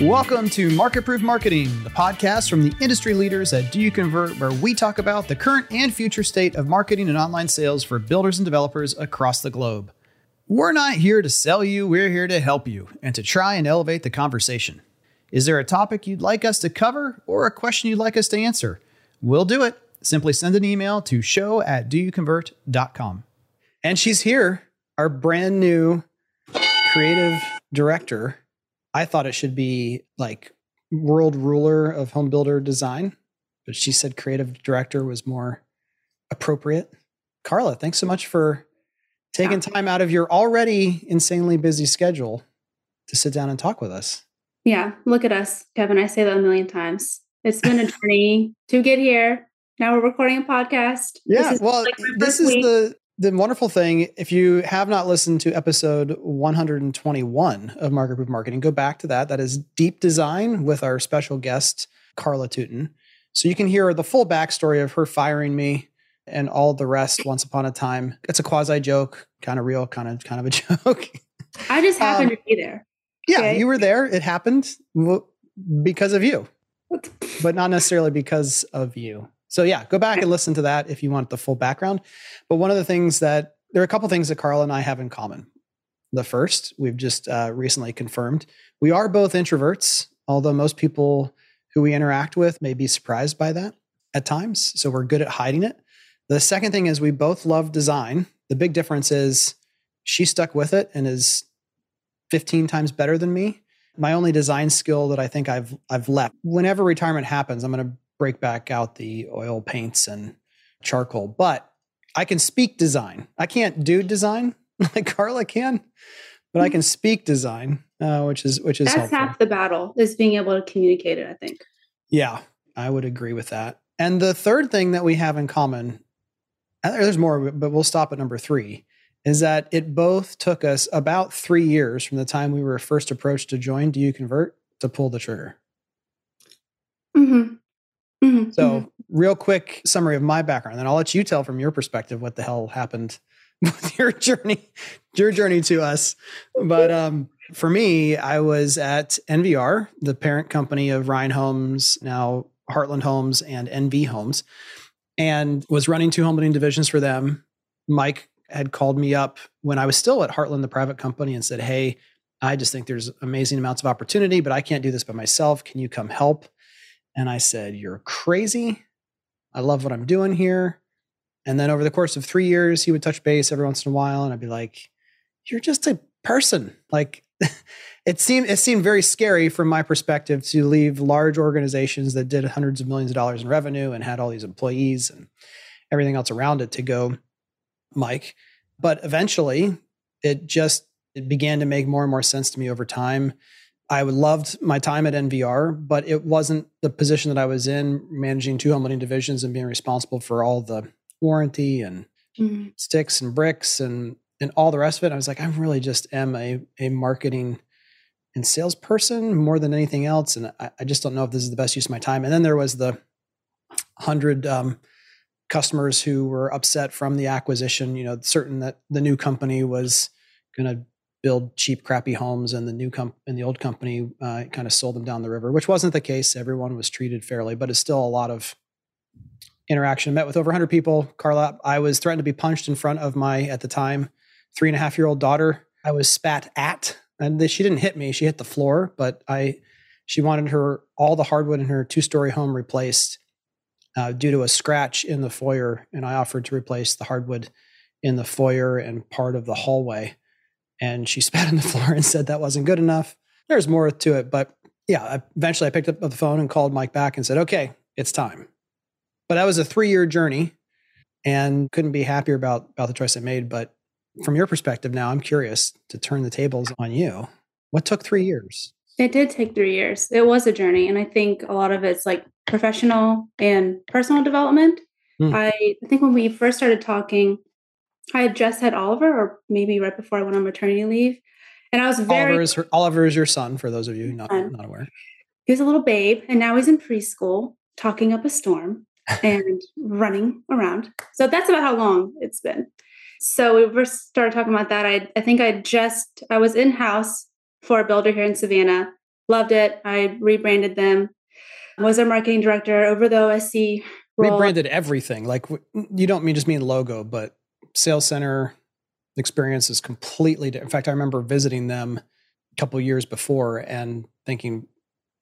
Welcome to Market Proof Marketing, the podcast from the industry leaders at Do You Convert, where we talk about the current and future state of marketing and online sales for builders and developers across the globe. We're not here to sell you, we're here to help you and to try and elevate the conversation. Is there a topic you'd like us to cover or a question you'd like us to answer? We'll do it. Simply send an email to show at doyouconvert.com. And she's here, our brand new creative director I thought it should be like world ruler of home builder design, but she said creative director was more appropriate. Carla, thanks so much for taking time out of your already insanely busy schedule to sit down and talk with us. Yeah, look at us, Kevin. I say that a million times. It's been a journey to get here. Now we're recording a podcast. Yeah, this well, like this is week. the the wonderful thing, if you have not listened to episode 121 of Market Proof Marketing, go back to that. That is Deep Design with our special guest, Carla Tootin. So you can hear the full backstory of her firing me and all the rest once upon a time. It's a quasi joke, kind of real, kind of kind of a joke. I just happened um, to be there. Yeah, okay. you were there. It happened because of you, but not necessarily because of you. So yeah, go back and listen to that if you want the full background. But one of the things that there are a couple things that Carl and I have in common. The first, we've just uh, recently confirmed, we are both introverts, although most people who we interact with may be surprised by that at times. So we're good at hiding it. The second thing is we both love design. The big difference is she stuck with it and is 15 times better than me. My only design skill that I think I've I've left. Whenever retirement happens, I'm going to break back out the oil paints and charcoal, but I can speak design. I can't do design like Carla can, but I hmm. can speak design, uh, which is which is that's helpful. half the battle is being able to communicate it. I think. Yeah, I would agree with that. And the third thing that we have in common, there's more, but we'll stop at number three, is that it both took us about three years from the time we were first approached to join Do You Convert to pull the trigger. Mm-hmm. Mm-hmm, so, mm-hmm. real quick summary of my background, then I'll let you tell from your perspective what the hell happened with your journey, your journey to us. But um, for me, I was at NVR, the parent company of Ryan Homes, now Heartland Homes and NV Homes, and was running two home building divisions for them. Mike had called me up when I was still at Heartland, the private company, and said, Hey, I just think there's amazing amounts of opportunity, but I can't do this by myself. Can you come help? And I said, You're crazy. I love what I'm doing here. And then over the course of three years, he would touch base every once in a while. And I'd be like, You're just a person. Like, it seemed it seemed very scary from my perspective to leave large organizations that did hundreds of millions of dollars in revenue and had all these employees and everything else around it to go mike but eventually it just it began to make more and more sense to me over time I loved my time at NVR, but it wasn't the position that I was in, managing two home building divisions and being responsible for all the warranty and mm-hmm. sticks and bricks and and all the rest of it. I was like, I really just am a a marketing and salesperson more than anything else, and I, I just don't know if this is the best use of my time. And then there was the hundred um, customers who were upset from the acquisition. You know, certain that the new company was going to build cheap, crappy homes, and the new comp and the old company uh, kind of sold them down the river, which wasn't the case. Everyone was treated fairly, but it's still a lot of interaction. I met with over 100 people. Carla, I was threatened to be punched in front of my at the time three and a half year old daughter. I was spat at, and she didn't hit me; she hit the floor. But I, she wanted her all the hardwood in her two story home replaced uh, due to a scratch in the foyer, and I offered to replace the hardwood in the foyer and part of the hallway and she spat on the floor and said that wasn't good enough. There's more to it, but yeah, eventually I picked up the phone and called Mike back and said, okay, it's time. But that was a three year journey and couldn't be happier about, about the choice I made. But from your perspective now, I'm curious to turn the tables on you. What took three years? It did take three years. It was a journey. And I think a lot of it's like professional and personal development. Mm. I, I think when we first started talking, I had just had Oliver, or maybe right before I went on maternity leave. And I was very Oliver is, her, Oliver is your son, for those of you not, not aware. He was a little babe, and now he's in preschool, talking up a storm and running around. So that's about how long it's been. So we first started talking about that. I I think I just I was in house for a builder here in Savannah, Loved it. I rebranded them. Was their marketing director over the OSC. Role. Rebranded everything. Like you don't mean just mean logo, but sales center experience is completely different. In fact, I remember visiting them a couple years before and thinking,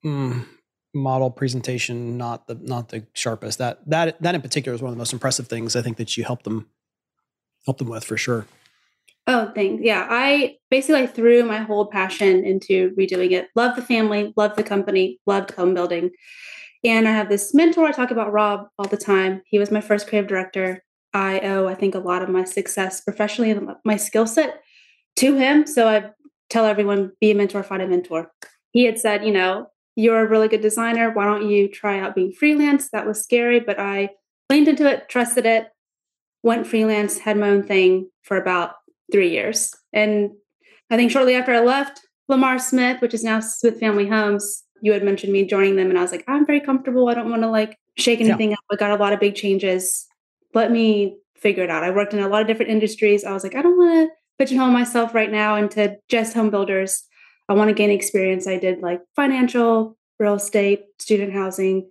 mm, model presentation not the not the sharpest. That that that in particular is one of the most impressive things I think that you helped them help them with for sure. Oh, thanks. Yeah, I basically threw my whole passion into redoing it. Love the family, love the company, loved home building. And I have this mentor I talk about Rob all the time. He was my first creative director. I owe, I think, a lot of my success professionally and my skill set to him. So I tell everyone be a mentor, find a mentor. He had said, you know, you're a really good designer. Why don't you try out being freelance? That was scary, but I leaned into it, trusted it, went freelance, had my own thing for about three years. And I think shortly after I left Lamar Smith, which is now Smith Family Homes, you had mentioned me joining them, and I was like, I'm very comfortable. I don't want to like shake anything yeah. up. I got a lot of big changes. Let me figure it out. I worked in a lot of different industries. I was like, I don't want to pigeonhole myself right now into just home builders. I want to gain experience. I did like financial, real estate, student housing,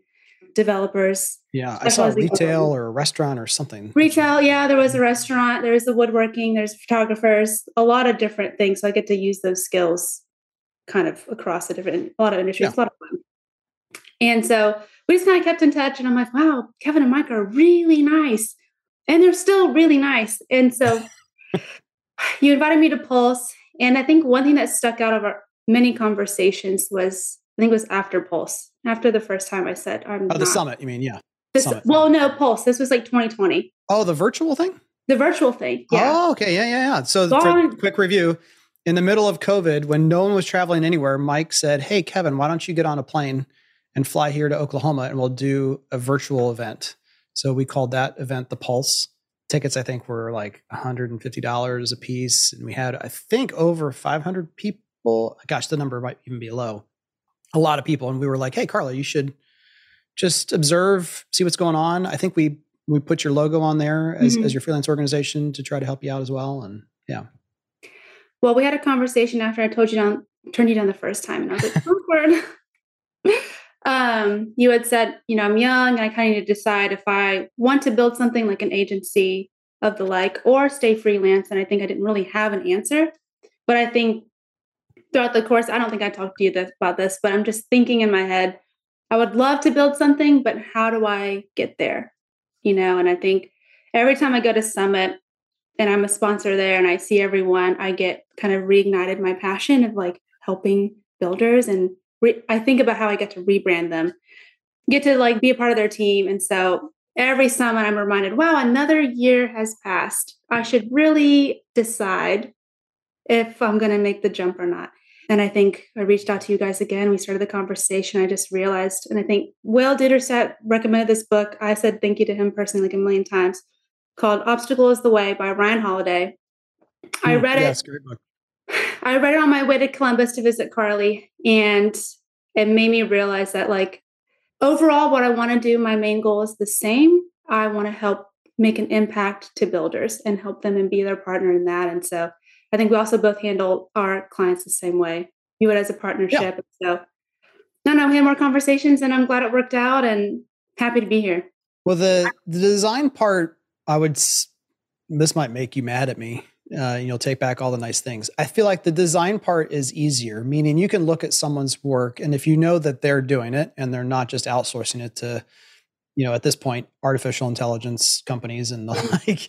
developers. Yeah, I saw retail or a restaurant or something. Retail, yeah, there was a restaurant, there's the woodworking, there's photographers, a lot of different things. So I get to use those skills kind of across the different a lot of industries. Yeah. A lot of fun. And so we just kind of kept in touch and I'm like, wow, Kevin and Mike are really nice. And they're still really nice. And so you invited me to Pulse. And I think one thing that stuck out of our many conversations was I think it was after Pulse after the first time I said, I'm oh, the summit, you mean? Yeah. This, well, no, Pulse. This was like 2020. Oh, the virtual thing? The virtual thing. Yeah. Oh, okay. Yeah, yeah, yeah. So, quick review in the middle of COVID, when no one was traveling anywhere, Mike said, Hey, Kevin, why don't you get on a plane and fly here to Oklahoma and we'll do a virtual event? So, we called that event the Pulse. Tickets, I think, were like $150 a piece. And we had, I think, over 500 people. Gosh, the number might even be low a lot of people and we were like hey carla you should just observe see what's going on i think we we put your logo on there as, mm-hmm. as your freelance organization to try to help you out as well and yeah well we had a conversation after i told you down turned you down the first time and i was like awkward um, you had said you know i'm young and i kind of need to decide if i want to build something like an agency of the like or stay freelance and i think i didn't really have an answer but i think throughout the course, I don't think I talked to you this, about this, but I'm just thinking in my head, I would love to build something, but how do I get there? You know, and I think every time I go to Summit and I'm a sponsor there and I see everyone, I get kind of reignited my passion of like helping builders. And re- I think about how I get to rebrand them, get to like be a part of their team. And so every summer I'm reminded, wow, another year has passed. I should really decide if I'm going to make the jump or not. And I think I reached out to you guys again. We started the conversation. I just realized, and I think Will Ditterset recommended this book. I said thank you to him personally like a million times, called Obstacle is the Way by Ryan Holiday. I hmm, read it. I read it on my way to Columbus to visit Carly, and it made me realize that, like, overall, what I want to do, my main goal is the same. I want to help make an impact to builders and help them and be their partner in that. And so I think we also both handle our clients the same way. You it as a partnership. Yeah. So no, no, we had more conversations and I'm glad it worked out and happy to be here. Well, the the design part, I would this might make you mad at me. Uh, you'll take back all the nice things. I feel like the design part is easier, meaning you can look at someone's work, and if you know that they're doing it and they're not just outsourcing it to, you know, at this point, artificial intelligence companies and the like,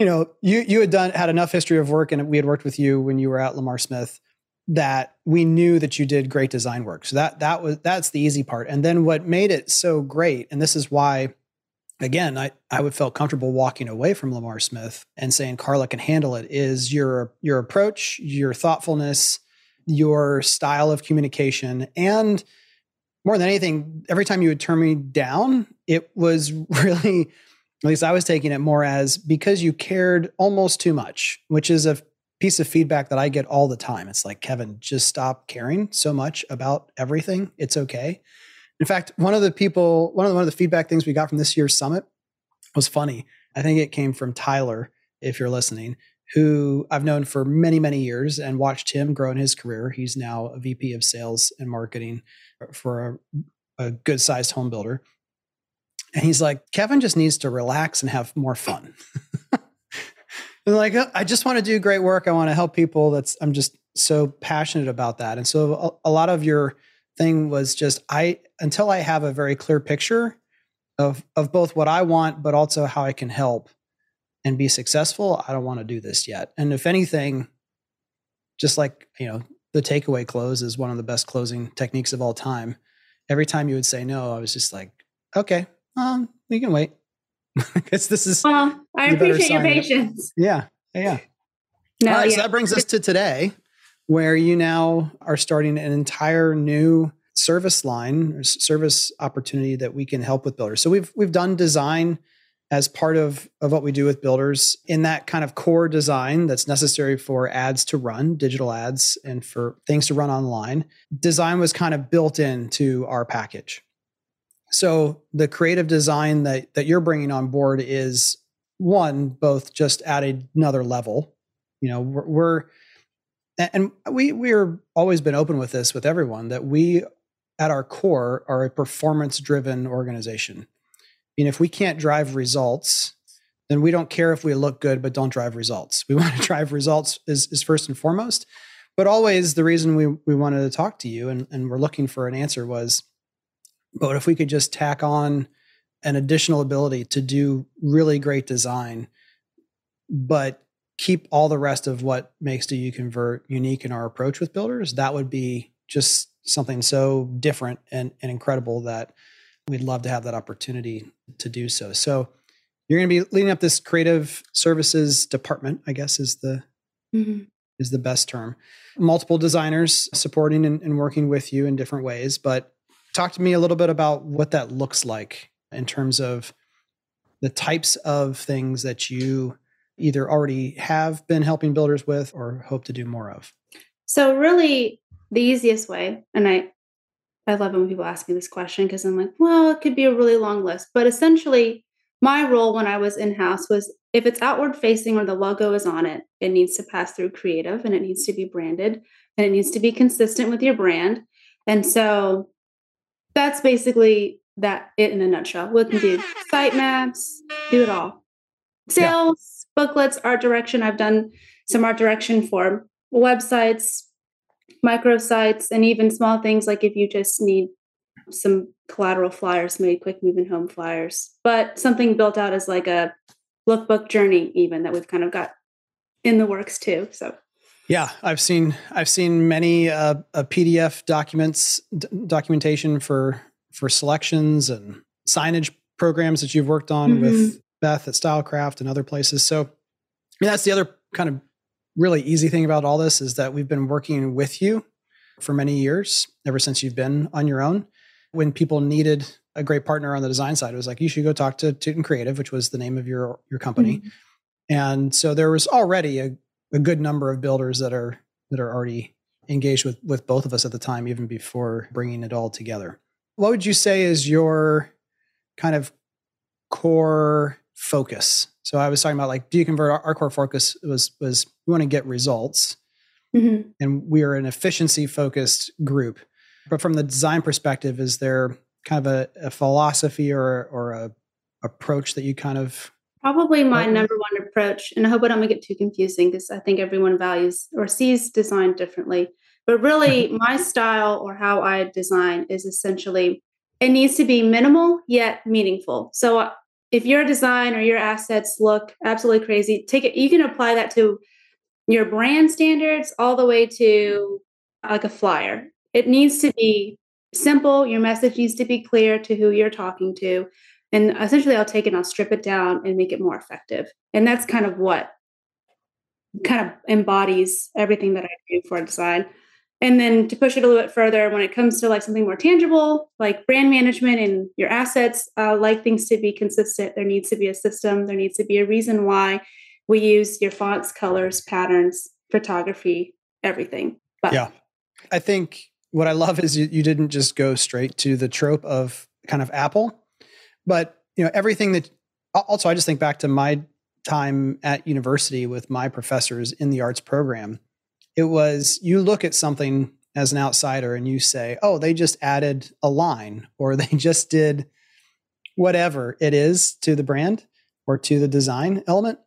you know, you you had done had enough history of work, and we had worked with you when you were at Lamar Smith that we knew that you did great design work. So that that was that's the easy part. And then what made it so great, and this is why, again, I I would felt comfortable walking away from Lamar Smith and saying Carla can handle it. Is your your approach, your thoughtfulness, your style of communication, and more than anything, every time you would turn me down, it was really at least I was taking it more as because you cared almost too much, which is a piece of feedback that I get all the time. It's like, Kevin, just stop caring so much about everything. It's okay. In fact, one of the people, one of the, one of the feedback things we got from this year's summit was funny. I think it came from Tyler, if you're listening. who I've known for many, many years and watched him grow in his career. He's now a VP of sales and marketing for a, a good sized home builder. And he's like, Kevin just needs to relax and have more fun. and like, uh, I just want to do great work. I want to help people. That's, I'm just so passionate about that. And so a, a lot of your thing was just, I, until I have a very clear picture of, of both what I want, but also how I can help and be successful, I don't want to do this yet. And if anything, just like, you know, the takeaway close is one of the best closing techniques of all time. Every time you would say no, I was just like, okay, um, we can wait. Because this is well, I appreciate your patience. Yeah. Yeah. No, all right, yeah. so that brings us to today, where you now are starting an entire new service line or service opportunity that we can help with builders. So we've we've done design as part of, of what we do with builders in that kind of core design that's necessary for ads to run, digital ads, and for things to run online. Design was kind of built into our package. So the creative design that, that you're bringing on board is one, both just at another level. You know, we're, we're and we we're always been open with this with everyone that we at our core are a performance driven organization mean, if we can't drive results, then we don't care if we look good, but don't drive results. We want to drive results is, is first and foremost. But always the reason we, we wanted to talk to you and, and we're looking for an answer was, but if we could just tack on an additional ability to do really great design, but keep all the rest of what makes Do You Convert unique in our approach with builders, that would be just something so different and, and incredible that we'd love to have that opportunity to do so. So you're going to be leading up this creative services department, I guess is the mm-hmm. is the best term. Multiple designers supporting and, and working with you in different ways. But talk to me a little bit about what that looks like in terms of the types of things that you either already have been helping builders with or hope to do more of. So really the easiest way, and I I love it when people ask me this question because I'm like, well, it could be a really long list. But essentially, my role when I was in house was if it's outward facing or the logo is on it, it needs to pass through creative and it needs to be branded and it needs to be consistent with your brand. And so that's basically that it in a nutshell. We can do site maps, do it all. Sales. Booklets, art direction. I've done some art direction for websites, microsites, and even small things like if you just need some collateral flyers made, quick moving home flyers, but something built out as like a lookbook journey, even that we've kind of got in the works too. So. Yeah, I've seen I've seen many uh, uh, PDF documents d- documentation for for selections and signage programs that you've worked on mm-hmm. with Beth at Stylecraft and other places. So I mean, that's the other kind of really easy thing about all this is that we've been working with you for many years, ever since you've been on your own. When people needed a great partner on the design side, it was like you should go talk to Tootin Creative, which was the name of your your company. Mm-hmm. And so there was already a, a good number of builders that are that are already engaged with with both of us at the time, even before bringing it all together. What would you say is your kind of core focus. So I was talking about like, do you convert our, our core focus was was we want to get results, mm-hmm. and we are an efficiency focused group. But from the design perspective, is there kind of a, a philosophy or or a approach that you kind of probably my number one approach and i hope i don't make it too confusing because i think everyone values or sees design differently. But really my style or how i design is essentially it needs to be minimal yet meaningful. So if your design or your assets look absolutely crazy, take it. You can apply that to your brand standards all the way to like a flyer. It needs to be simple. Your message needs to be clear to who you're talking to. And essentially, I'll take it and I'll strip it down and make it more effective. And that's kind of what kind of embodies everything that I do for design. And then to push it a little bit further, when it comes to like something more tangible, like brand management and your assets, uh, like things to be consistent. There needs to be a system. There needs to be a reason why we use your fonts, colors, patterns, photography, everything. But yeah, I think what I love is you, you didn't just go straight to the trope of kind of Apple, but you know everything that. Also, I just think back to my time at university with my professors in the arts program, it was you look at something as an outsider and you say, oh, they just added a line or they just did whatever it is to the brand or to the design element.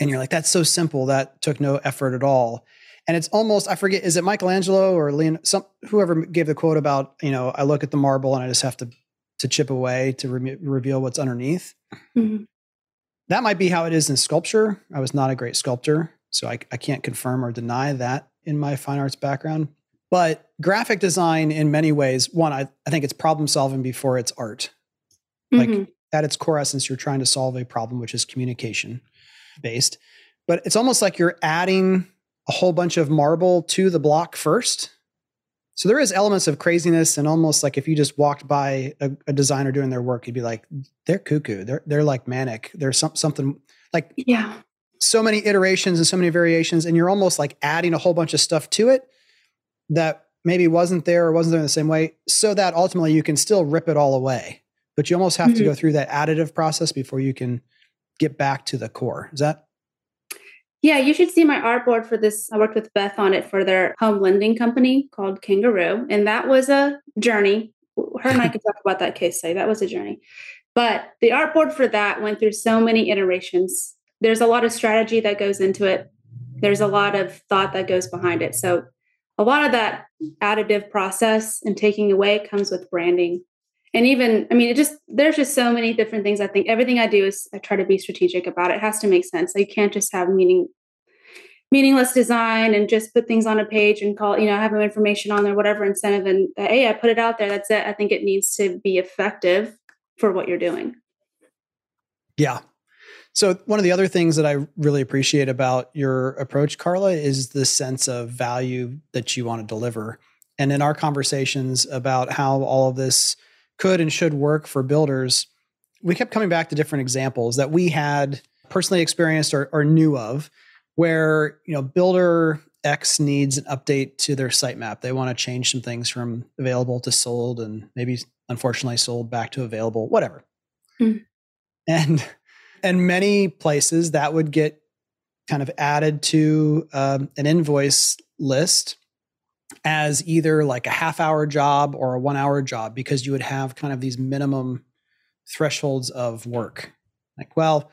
And you're like, that's so simple. That took no effort at all. And it's almost, I forget, is it Michelangelo or Leon, some, whoever gave the quote about, you know, I look at the marble and I just have to, to chip away to re- reveal what's underneath. Mm-hmm. That might be how it is in sculpture. I was not a great sculptor, so I, I can't confirm or deny that in my fine arts background. But graphic design, in many ways, one, I, I think it's problem solving before it's art. Mm-hmm. Like at its core essence, you're trying to solve a problem, which is communication based. But it's almost like you're adding a whole bunch of marble to the block first. So there is elements of craziness and almost like if you just walked by a, a designer doing their work, you'd be like, they're cuckoo. They're they're like manic. There's some something like yeah, so many iterations and so many variations, and you're almost like adding a whole bunch of stuff to it that maybe wasn't there or wasn't there in the same way, so that ultimately you can still rip it all away. But you almost have mm-hmm. to go through that additive process before you can get back to the core. Is that yeah, you should see my artboard for this. I worked with Beth on it for their home lending company called Kangaroo. And that was a journey. Her and I could talk about that case study. That was a journey. But the artboard for that went through so many iterations. There's a lot of strategy that goes into it, there's a lot of thought that goes behind it. So, a lot of that additive process and taking away comes with branding. And even i mean it just there's just so many different things. I think everything i do is i try to be strategic about it, it has to make sense. So you can't just have meaning meaningless design and just put things on a page and call you know have information on there whatever incentive and hey i put it out there. That's it. I think it needs to be effective for what you're doing. Yeah so one of the other things that i really appreciate about your approach carla is the sense of value that you want to deliver and in our conversations about how all of this could and should work for builders, we kept coming back to different examples that we had personally experienced or, or knew of where, you know, builder X needs an update to their sitemap. They want to change some things from available to sold and maybe unfortunately sold back to available, whatever. Mm-hmm. And and many places that would get kind of added to um, an invoice list as either like a half hour job or a one hour job because you would have kind of these minimum thresholds of work. Like, well,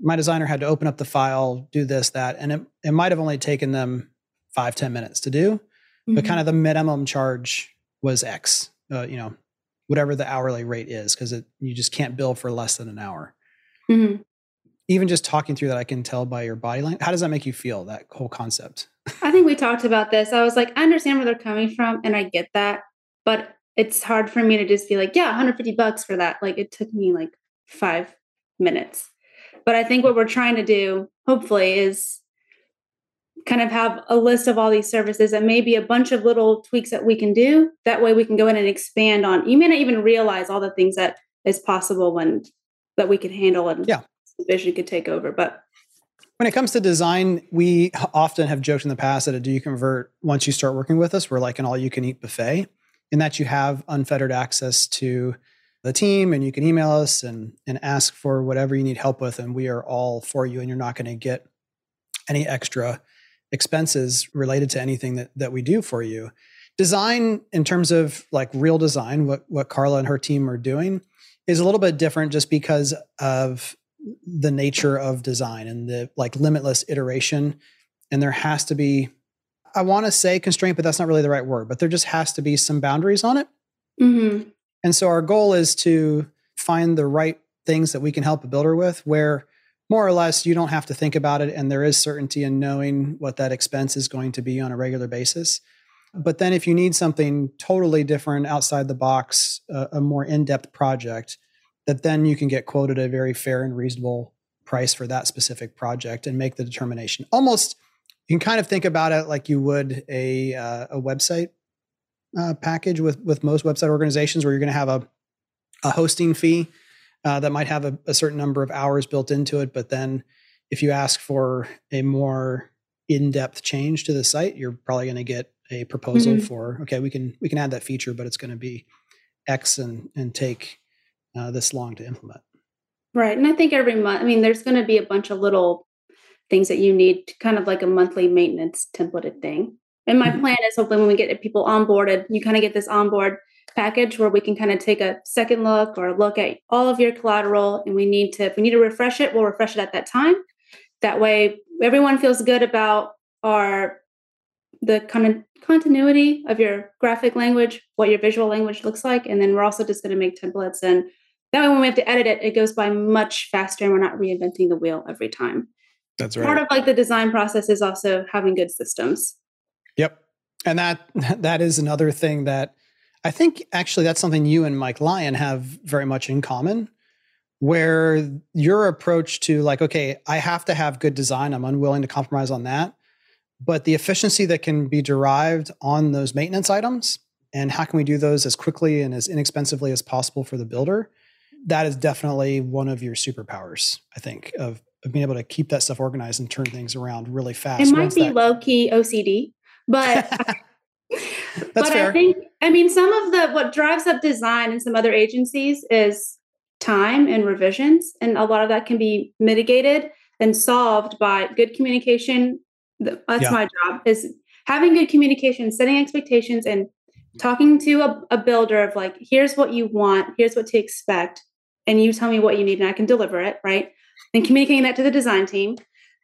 my designer had to open up the file, do this, that, and it, it might have only taken them five ten minutes to do, mm-hmm. but kind of the minimum charge was X, uh, you know, whatever the hourly rate is, because you just can't bill for less than an hour. Mm-hmm. Even just talking through that, I can tell by your body language. How does that make you feel, that whole concept? I think we talked about this. I was like, I understand where they're coming from and I get that, but it's hard for me to just be like, yeah, 150 bucks for that. Like it took me like five minutes. But I think what we're trying to do, hopefully, is kind of have a list of all these services and maybe a bunch of little tweaks that we can do. That way we can go in and expand on. You may not even realize all the things that is possible when that we could handle it and yeah. vision could take over. But when it comes to design, we often have joked in the past that a Do You Convert, once you start working with us, we're like an all you can eat buffet, in that you have unfettered access to the team and you can email us and, and ask for whatever you need help with. And we are all for you, and you're not going to get any extra expenses related to anything that, that we do for you. Design, in terms of like real design, what, what Carla and her team are doing, is a little bit different just because of the nature of design and the like limitless iteration. And there has to be i want to say constraint but that's not really the right word but there just has to be some boundaries on it. Mm-hmm. and so our goal is to find the right things that we can help a builder with where more or less you don't have to think about it and there is certainty in knowing what that expense is going to be on a regular basis. But then if you need something totally different outside the box uh, a more in-depth project that then you can get quoted a very fair and reasonable price for that specific project and make the determination. Almost, you can kind of think about it like you would a uh, a website uh, package with with most website organizations, where you're going to have a a hosting fee uh, that might have a, a certain number of hours built into it, but then if you ask for a more in-depth change to the site, you're probably going to get a proposal mm-hmm. for okay, we can we can add that feature, but it's going to be X and and take uh, this long to implement. Right. And I think every month, I mean, there's going to be a bunch of little things that you need, kind of like a monthly maintenance templated thing. And my mm-hmm. plan is hopefully when we get people onboarded, you kind of get this onboard package where we can kind of take a second look or look at all of your collateral. And we need to, if we need to refresh it, we'll refresh it at that time. That way, everyone feels good about our the kind of continuity of your graphic language, what your visual language looks like, and then we're also just going to make templates. And that way, when we have to edit it, it goes by much faster, and we're not reinventing the wheel every time. That's right. Part of like the design process is also having good systems. Yep, and that that is another thing that I think actually that's something you and Mike Lyon have very much in common. Where your approach to like, okay, I have to have good design. I'm unwilling to compromise on that but the efficiency that can be derived on those maintenance items and how can we do those as quickly and as inexpensively as possible for the builder that is definitely one of your superpowers i think of, of being able to keep that stuff organized and turn things around really fast it might be that... low key ocd but but fair. i think i mean some of the what drives up design in some other agencies is time and revisions and a lot of that can be mitigated and solved by good communication that's yeah. my job is having good communication, setting expectations, and talking to a, a builder of like, here's what you want, here's what to expect, and you tell me what you need, and I can deliver it, right? And communicating that to the design team.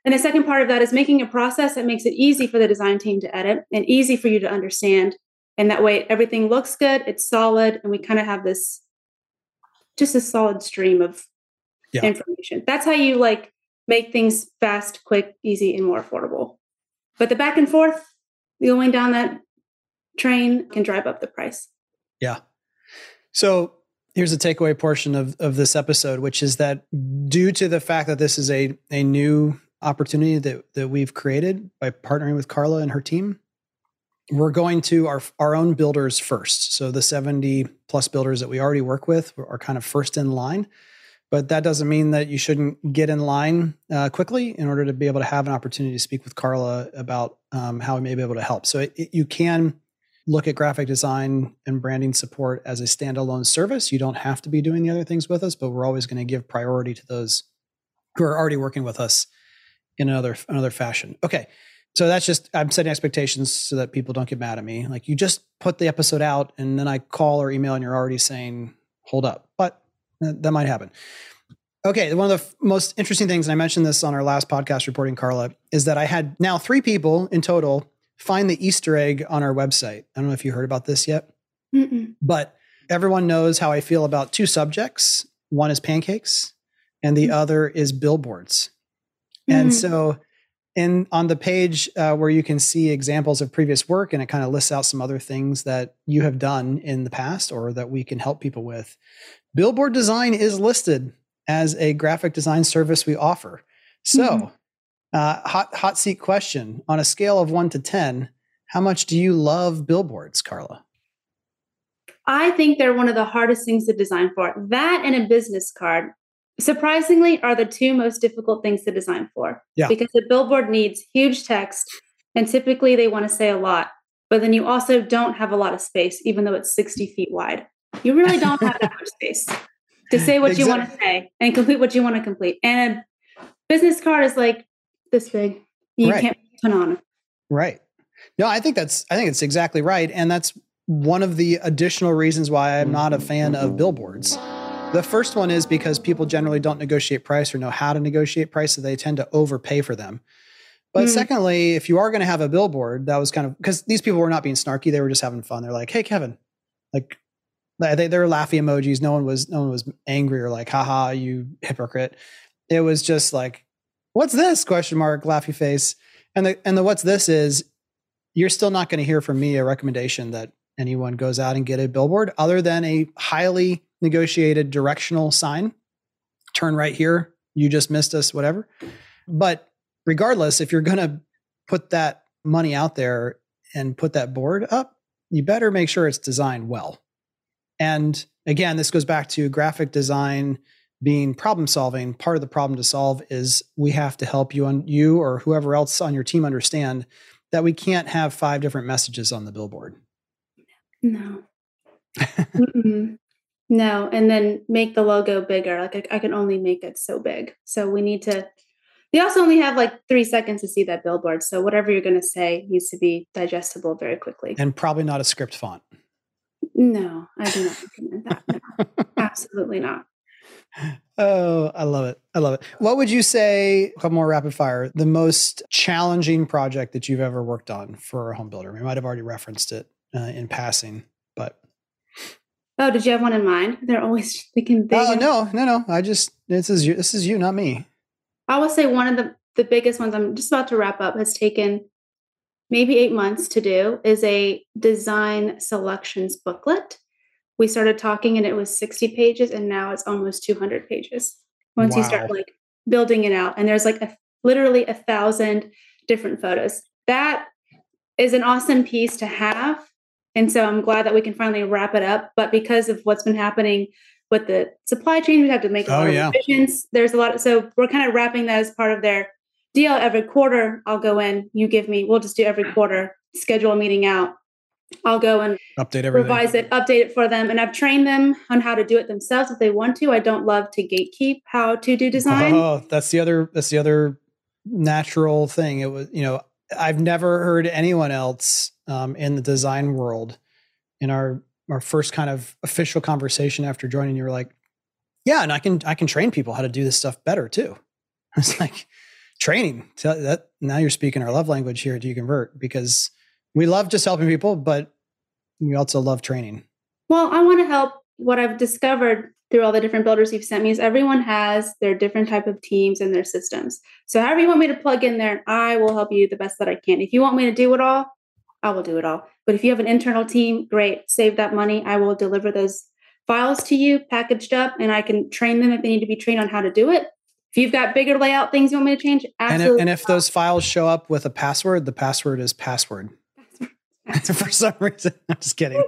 And the second part of that is making a process that makes it easy for the design team to edit and easy for you to understand. And that way everything looks good, it's solid, and we kind of have this just a solid stream of yeah. information. That's how you like make things fast, quick, easy, and more affordable. But the back and forth going down that train can drive up the price. Yeah. So here's the takeaway portion of, of this episode, which is that due to the fact that this is a, a new opportunity that, that we've created by partnering with Carla and her team, we're going to our, our own builders first. So the 70 plus builders that we already work with are kind of first in line but that doesn't mean that you shouldn't get in line uh, quickly in order to be able to have an opportunity to speak with Carla about um, how we may be able to help. So it, it, you can look at graphic design and branding support as a standalone service. You don't have to be doing the other things with us, but we're always going to give priority to those who are already working with us in another another fashion. Okay. So that's just I'm setting expectations so that people don't get mad at me. Like you just put the episode out and then I call or email and you're already saying, hold up. But that might happen. Okay, one of the f- most interesting things, and I mentioned this on our last podcast reporting, Carla, is that I had now three people in total find the Easter egg on our website. I don't know if you heard about this yet, Mm-mm. but everyone knows how I feel about two subjects. One is pancakes, and the mm-hmm. other is billboards. Mm-hmm. And so, in on the page uh, where you can see examples of previous work, and it kind of lists out some other things that you have done in the past or that we can help people with. Billboard design is listed as a graphic design service we offer. So, mm-hmm. Uh, hot hot seat question on a scale of one to ten, how much do you love billboards, Carla? I think they're one of the hardest things to design for. That and a business card, surprisingly, are the two most difficult things to design for. Yeah. Because the billboard needs huge text, and typically they want to say a lot. But then you also don't have a lot of space, even though it's 60 feet wide. You really don't have that much space to say what exactly. you want to say and complete what you want to complete. And a business card is like this big. You right. can't put on. Right. No, I think that's I think it's exactly right. And that's one of the additional reasons why I'm not a fan of billboards. The first one is because people generally don't negotiate price or know how to negotiate price, so they tend to overpay for them. But mm. secondly, if you are going to have a billboard, that was kind of because these people were not being snarky; they were just having fun. They're like, "Hey, Kevin, like they, they were laughing emojis. No one was no one was angry or like, haha, you hypocrite. It was just like, what's this? Question mark, laughy face. And the and the what's this is you're still not going to hear from me a recommendation that anyone goes out and get a billboard other than a highly negotiated directional sign. Turn right here. You just missed us, whatever. But regardless, if you're going to put that money out there and put that board up, you better make sure it's designed well and again, this goes back to graphic design being problem solving. Part of the problem to solve is we have to help you on you or whoever else on your team understand that we can't have five different messages on the billboard. No. No, and then make the logo bigger. Like I, I can only make it so big. So we need to. They also only have like three seconds to see that billboard. So whatever you're going to say needs to be digestible very quickly. And probably not a script font. No, I do not recommend that. No. Absolutely not. Oh, I love it. I love it. What would you say, a couple more rapid fire, the most challenging project that you've ever worked on for a home builder? We might have already referenced it uh, in passing, but. Oh, did you have one in mind? They're always thinking big. Oh, no, no, no. I just, this is you, this is you, not me. I will say one of the, the biggest ones I'm just about to wrap up has taken maybe eight months to do is a design selections booklet we started talking and it was 60 pages and now it's almost 200 pages. Once wow. you start like building it out and there's like a, literally a thousand different photos. That is an awesome piece to have and so i'm glad that we can finally wrap it up but because of what's been happening with the supply chain we have to make a oh, lot yeah. of revisions there's a lot of, so we're kind of wrapping that as part of their deal. Every quarter i'll go in you give me we'll just do every quarter schedule a meeting out I'll go and update everything. revise it, update it for them. And I've trained them on how to do it themselves if they want to. I don't love to gatekeep how to do design. Oh, that's the other that's the other natural thing. It was, you know, I've never heard anyone else um, in the design world in our our first kind of official conversation after joining, you were like, Yeah, and I can I can train people how to do this stuff better too. It's like training. That now you're speaking our love language here. Do you convert? Because we love just helping people, but we also love training. Well, I want to help. What I've discovered through all the different builders you've sent me is everyone has their different type of teams and their systems. So however you want me to plug in there, I will help you the best that I can. If you want me to do it all, I will do it all. But if you have an internal team, great. Save that money. I will deliver those files to you packaged up and I can train them if they need to be trained on how to do it. If you've got bigger layout things you want me to change, absolutely. And if, and if those files show up with a password, the password is password. for some reason. I'm just kidding.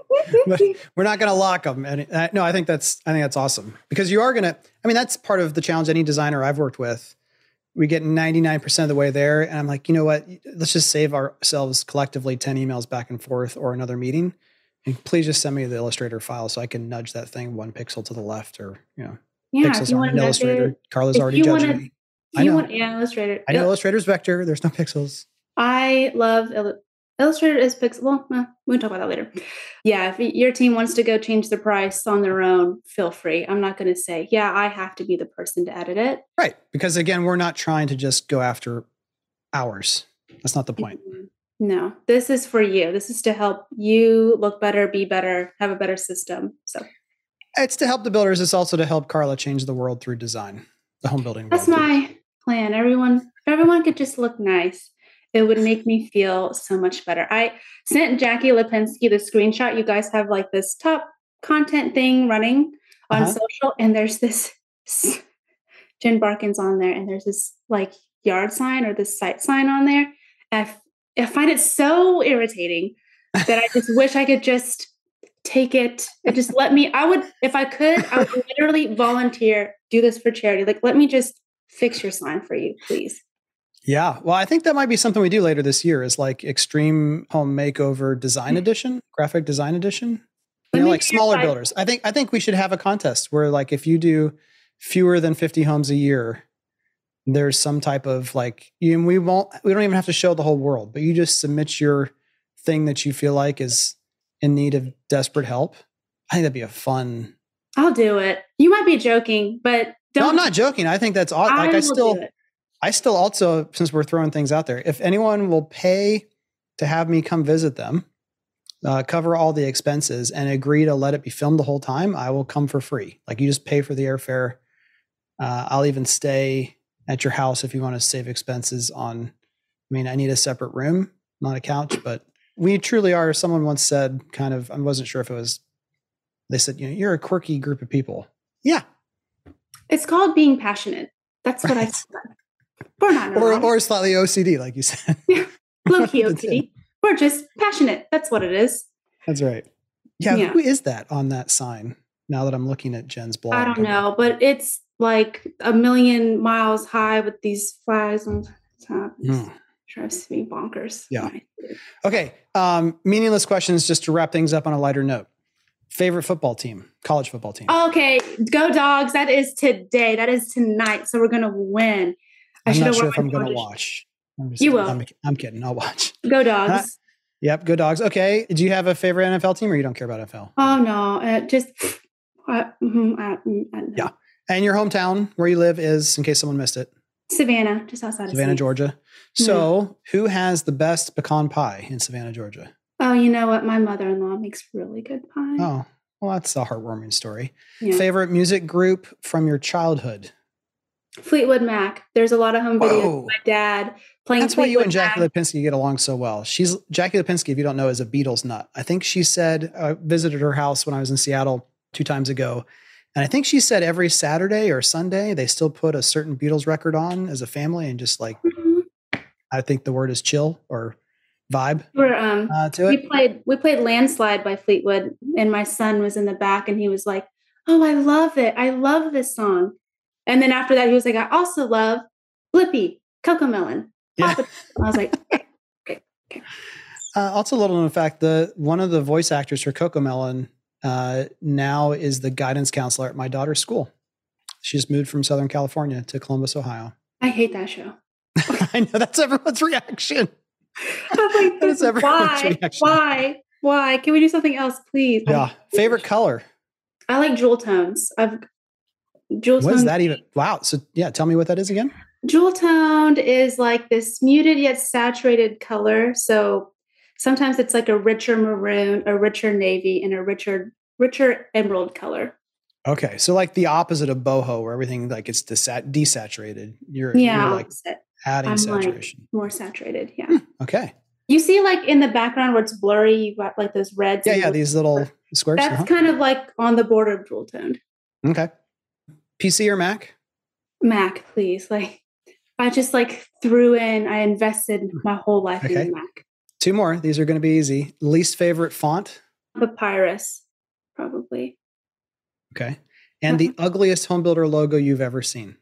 but we're not going to lock them. And uh, no, I think that's I think that's awesome because you are going to. I mean, that's part of the challenge. Any designer I've worked with, we get 99% of the way there, and I'm like, you know what? Let's just save ourselves collectively 10 emails back and forth or another meeting, and please just send me the Illustrator file so I can nudge that thing one pixel to the left or you know. Yeah, pixels on Illustrator. Carla's already judging wanna, me. I know. Want, yeah, Illustrator. I know Illustrator's vector. There's no pixels. I love Illustrator is pixel. Well, eh, we can talk about that later. Yeah, if your team wants to go change the price on their own, feel free. I'm not going to say, yeah, I have to be the person to edit it. Right. Because again, we're not trying to just go after hours. That's not the point. Mm-hmm. No, this is for you. This is to help you look better, be better, have a better system. So it's to help the builders. It's also to help Carla change the world through design, the home building. That's my plan. Everyone, everyone could just look nice it would make me feel so much better. I sent Jackie Lipinski the screenshot. You guys have like this top content thing running on uh-huh. social, and there's this Jen Barkins on there, and there's this like yard sign or this site sign on there. I, f- I find it so irritating that I just wish I could just take it and just let me. I would, if I could, I would literally volunteer, do this for charity. Like, let me just fix your sign for you, please. Yeah. Well, I think that might be something we do later this year is like extreme home makeover design hmm. edition, graphic design edition. You know, like smaller builders. I think I think we should have a contest where like if you do fewer than 50 homes a year, there's some type of like you we won't we don't even have to show the whole world, but you just submit your thing that you feel like is in need of desperate help. I think that'd be a fun. I'll do it. You might be joking, but no, I'm not joking. I think that's awesome. Like I still I still also, since we're throwing things out there, if anyone will pay to have me come visit them, uh, cover all the expenses, and agree to let it be filmed the whole time, I will come for free. Like you just pay for the airfare. Uh, I'll even stay at your house if you want to save expenses on. I mean, I need a separate room, not a couch, but we truly are. Someone once said, kind of, I wasn't sure if it was. They said, you know, you're a quirky group of people. Yeah, it's called being passionate. That's what right. I said. We're not or, or slightly OCD, like you said. Yeah, low key OCD. We're just passionate. That's what it is. That's right. Yeah, yeah, who is that on that sign? Now that I'm looking at Jen's blog, I don't know, but it's like a million miles high with these flags on top. Mm. Drives me bonkers. Yeah. Okay. Um, meaningless questions just to wrap things up on a lighter note. Favorite football team, college football team. Okay, go dogs. That is today. That is tonight. So we're gonna win. I am not sure if I'm gonna watch. You will. I'm, I'm, kidding. I'll watch. Go dogs. yep, go dogs. Okay. Do you have a favorite NFL team, or you don't care about NFL? Oh no, uh, just uh, mm-hmm, uh, mm, uh, yeah. And your hometown, where you live, is in case someone missed it. Savannah, just outside of Savannah, Georgia. So, mm-hmm. who has the best pecan pie in Savannah, Georgia? Oh, you know what? My mother-in-law makes really good pie. Oh, well, that's a heartwarming story. Yeah. Favorite music group from your childhood? Fleetwood Mac. There's a lot of home videos my dad playing. That's Fleetwood why you and Jackie Mac. Lipinski get along so well. She's Jackie Lipinski, if you don't know, is a Beatles nut. I think she said I visited her house when I was in Seattle two times ago, and I think she said every Saturday or Sunday they still put a certain Beatles record on as a family and just like mm-hmm. I think the word is chill or vibe We're, um, uh, to we it. played we played Landslide by Fleetwood, and my son was in the back, and he was like, "Oh, I love it! I love this song." And then after that, he was like, "I also love Blippi, CoComelon." Yeah. I was like, okay, okay, okay. Uh, also, a little known fact: the one of the voice actors for CoComelon uh, now is the guidance counselor at my daughter's school. She's moved from Southern California to Columbus, Ohio. I hate that show. I know that's everyone's reaction. like, is everyone's why? reaction. Why? Why? Can we do something else, please? Yeah. Favorite color? I like jewel tones. I've jewel What is that even? Wow. So yeah, tell me what that is again. Jewel toned is like this muted yet saturated color. So sometimes it's like a richer maroon, a richer navy, and a richer richer emerald color. Okay, so like the opposite of boho, where everything like it's desat- desaturated. You're yeah, you're like opposite. adding I'm saturation, like more saturated. Yeah. Hmm, okay. You see, like in the background where it's blurry, you've got like those reds. Yeah, yeah, these little squares. That's uh-huh. kind of like on the border of jewel toned. Okay. PC or Mac? Mac, please. Like, I just like threw in. I invested hmm. my whole life okay. in Mac. Two more. These are going to be easy. Least favorite font? Papyrus, probably. Okay. And the ugliest home builder logo you've ever seen?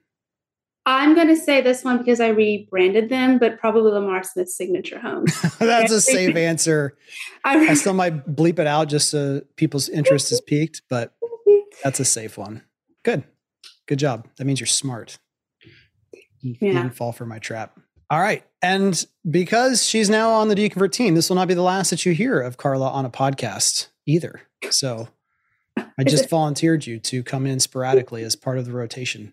I'm going to say this one because I rebranded them, but probably Lamar Smith's signature homes. That's a safe answer. I, I still might bleep it out just so people's interest is piqued, but that's a safe one. Good. Good job. That means you're smart. You yeah. didn't fall for my trap. All right. And because she's now on the Do You Convert team, this will not be the last that you hear of Carla on a podcast either. So I just volunteered you to come in sporadically as part of the rotation.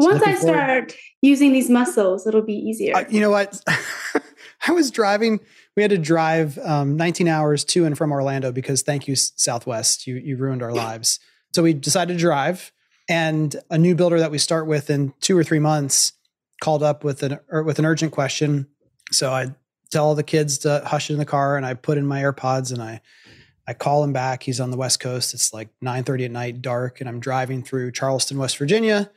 So Once I start using these muscles, it'll be easier. Uh, you know what? I was driving. We had to drive um, 19 hours to and from Orlando because thank you, Southwest. You you ruined our lives. So we decided to drive, and a new builder that we start with in two or three months called up with an with an urgent question. So I tell all the kids to hush in the car, and I put in my AirPods, and I I call him back. He's on the West Coast. It's like 9:30 at night, dark, and I'm driving through Charleston, West Virginia.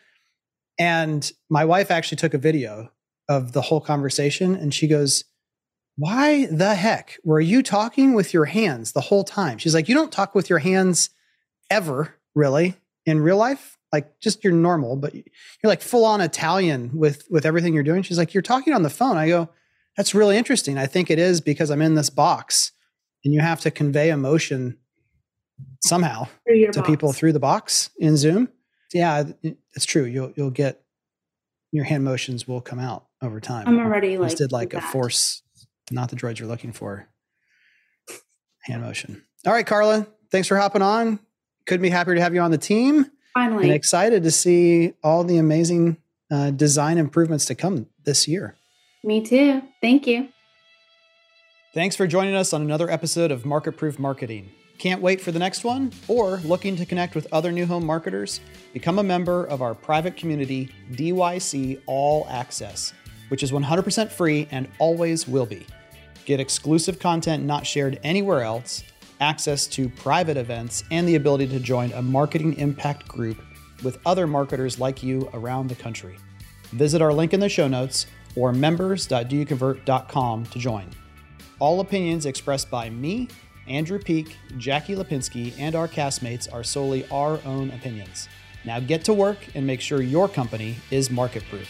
And my wife actually took a video of the whole conversation, and she goes, "Why the heck were you talking with your hands the whole time?" She's like, "You don't talk with your hands ever, really, in real life." Like just you're normal, but you're like full on Italian with with everything you're doing. She's like, you're talking on the phone. I go, that's really interesting. I think it is because I'm in this box, and you have to convey emotion somehow to box. people through the box in Zoom. Yeah, it's true. You'll you'll get your hand motions will come out over time. I'm already like did like a force, not the droids you're looking for. Hand motion. All right, Carla. Thanks for hopping on. Couldn't be happier to have you on the team. Finally. And excited to see all the amazing uh, design improvements to come this year. Me too. Thank you. Thanks for joining us on another episode of Market Proof Marketing. Can't wait for the next one? Or looking to connect with other new home marketers? Become a member of our private community, DYC All Access, which is 100% free and always will be. Get exclusive content not shared anywhere else access to private events, and the ability to join a marketing impact group with other marketers like you around the country. Visit our link in the show notes or members.doyouconvert.com to join. All opinions expressed by me, Andrew Peek, Jackie Lipinski, and our castmates are solely our own opinions. Now get to work and make sure your company is market proof.